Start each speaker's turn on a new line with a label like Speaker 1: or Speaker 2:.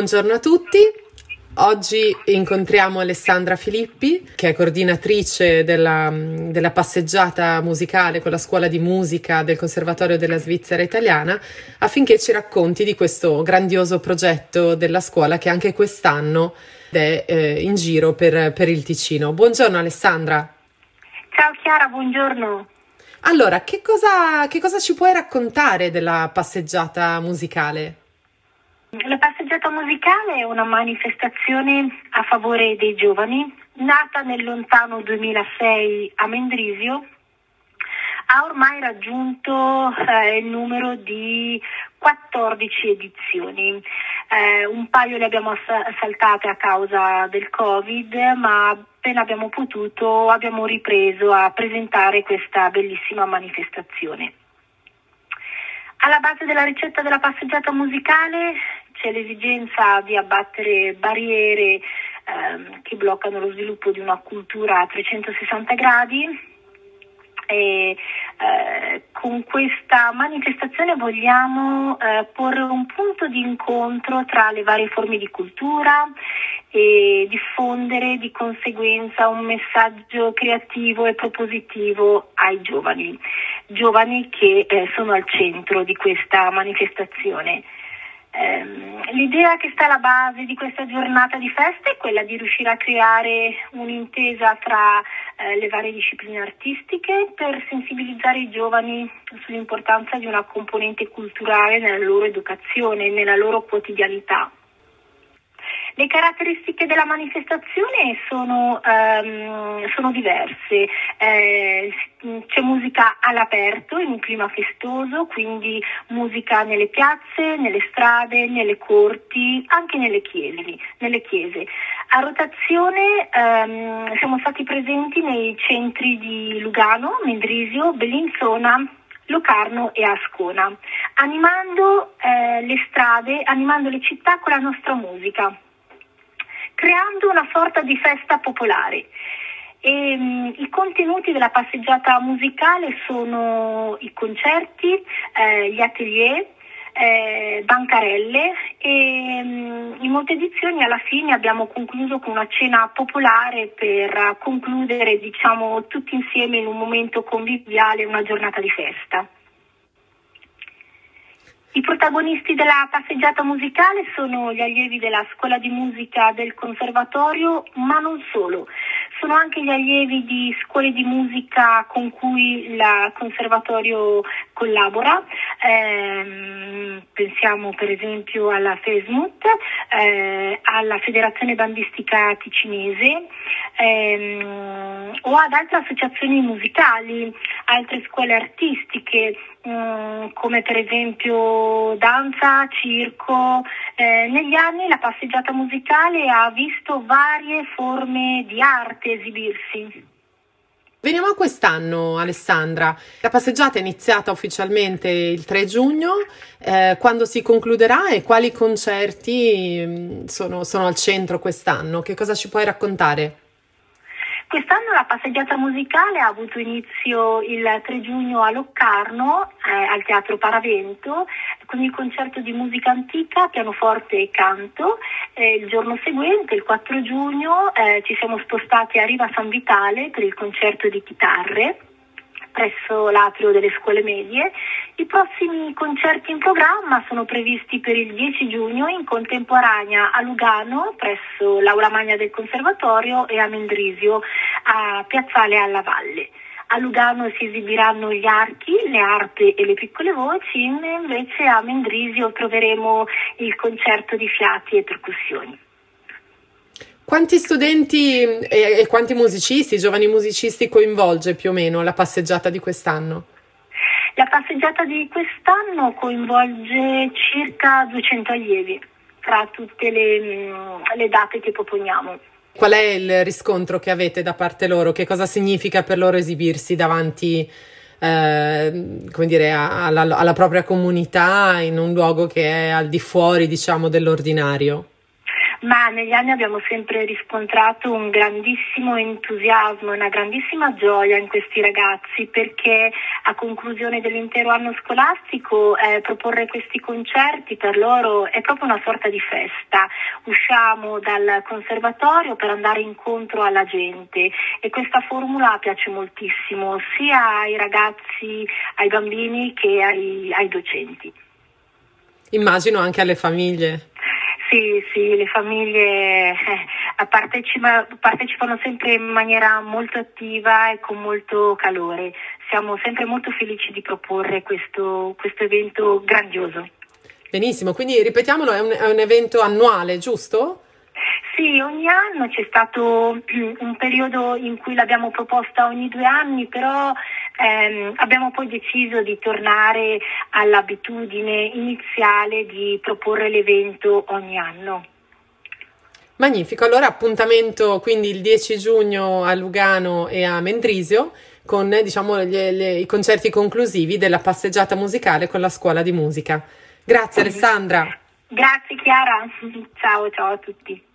Speaker 1: Buongiorno a tutti. Oggi incontriamo Alessandra Filippi, che è coordinatrice della, della, passeggiata musicale con la scuola di musica del Conservatorio della Svizzera Italiana, affinché ci racconti di questo grandioso progetto della scuola che anche quest'anno è eh, in giro per, per il Ticino. Buongiorno Alessandra.
Speaker 2: Ciao Chiara, buongiorno.
Speaker 1: Allora, che cosa, che cosa ci puoi raccontare della passeggiata musicale?
Speaker 2: La passeggiata musicale è una manifestazione a favore dei giovani, nata nel lontano 2006 a Mendrisio, ha ormai raggiunto eh, il numero di 14 edizioni. Eh, un paio le abbiamo saltate a causa del Covid, ma appena abbiamo potuto abbiamo ripreso a presentare questa bellissima manifestazione. Alla base della ricetta della passeggiata musicale c'è l'esigenza di abbattere barriere ehm, che bloccano lo sviluppo di una cultura a 360 gradi e eh, con questa manifestazione vogliamo eh, porre un punto di incontro tra le varie forme di cultura e diffondere di conseguenza un messaggio creativo e propositivo ai giovani, giovani che eh, sono al centro di questa manifestazione. Ehm, l'idea che sta alla base di questa giornata di festa è quella di riuscire a creare un'intesa tra eh, le varie discipline artistiche per sensibilizzare i giovani sull'importanza di una componente culturale nella loro educazione, nella loro quotidianità. Le caratteristiche della manifestazione sono, um, sono diverse, eh, c'è musica all'aperto in un clima festoso, quindi musica nelle piazze, nelle strade, nelle corti, anche nelle chiese. Nelle chiese. A rotazione um, siamo stati presenti nei centri di Lugano, Mendrisio, Bellinzona, Locarno e Ascona, animando eh, le strade, animando le città con la nostra musica creando una sorta di festa popolare. E, um, I contenuti della passeggiata musicale sono i concerti, eh, gli atelier, eh, bancarelle e um, in molte edizioni alla fine abbiamo concluso con una cena popolare per concludere diciamo, tutti insieme in un momento conviviale una giornata di festa. I protagonisti della passeggiata musicale sono gli allievi della scuola di musica del conservatorio, ma non solo. Sono anche gli allievi di scuole di musica con cui il conservatorio collabora. Eh, pensiamo per esempio alla FESMUT, eh, alla Federazione Bandistica Ticinese ehm, o ad altre associazioni musicali, altre scuole artistiche Mm, come per esempio danza, circo. Eh, negli anni la passeggiata musicale ha visto varie forme di arte esibirsi.
Speaker 1: Veniamo a quest'anno, Alessandra. La passeggiata è iniziata ufficialmente il 3 giugno. Eh, quando si concluderà e quali concerti mm, sono, sono al centro quest'anno? Che cosa ci puoi raccontare?
Speaker 2: Quest'anno la passeggiata musicale ha avuto inizio il 3 giugno a Loccarno, eh, al Teatro Paravento, con il concerto di musica antica, pianoforte e canto. Eh, il giorno seguente, il 4 giugno, eh, ci siamo spostati a Riva San Vitale per il concerto di chitarre presso l'atrio delle scuole medie. I prossimi concerti in programma sono previsti per il 10 giugno in contemporanea a Lugano presso l'Aula Magna del Conservatorio e a Mendrisio a Piazzale alla Valle. A Lugano si esibiranno gli archi, le arpe e le piccole voci, invece a Mendrisio troveremo il concerto di fiati e percussioni.
Speaker 1: Quanti studenti e, e, quanti musicisti, giovani musicisti coinvolge più o meno la passeggiata di quest'anno?
Speaker 2: La passeggiata di quest'anno coinvolge circa 200 allievi tra tutte le, mm, le date che proponiamo.
Speaker 1: Qual è il riscontro che avete da parte loro? Che cosa significa per loro esibirsi davanti eh, come dire, alla, alla propria comunità in un luogo che è al di fuori, diciamo, dell'ordinario?
Speaker 2: Ma negli anni abbiamo sempre riscontrato un grandissimo entusiasmo, una grandissima gioia in questi ragazzi perché a conclusione dell'intero anno scolastico eh, proporre questi concerti per loro è proprio una sorta di festa. Usciamo dal conservatorio per andare incontro alla gente e questa formula piace moltissimo sia ai ragazzi, ai bambini che ai, ai docenti.
Speaker 1: Immagino anche alle famiglie.
Speaker 2: Sì, sì, le famiglie eh, partecipa, partecipano sempre in maniera molto attiva e con molto calore. Siamo sempre molto felici di proporre questo, questo evento grandioso.
Speaker 1: Benissimo, quindi ripetiamolo, è un, è un evento annuale, giusto?
Speaker 2: Sì, ogni anno c'è stato un periodo in cui l'abbiamo proposta ogni due anni, però ehm, abbiamo poi deciso di tornare all'abitudine iniziale di proporre l'evento ogni anno.
Speaker 1: Magnifico, allora appuntamento quindi il 10 giugno a Lugano e a Mendrisio con diciamo, gli, gli, i concerti conclusivi della passeggiata musicale con la scuola di musica. Grazie Alessandra.
Speaker 2: Grazie Chiara, ciao ciao a tutti.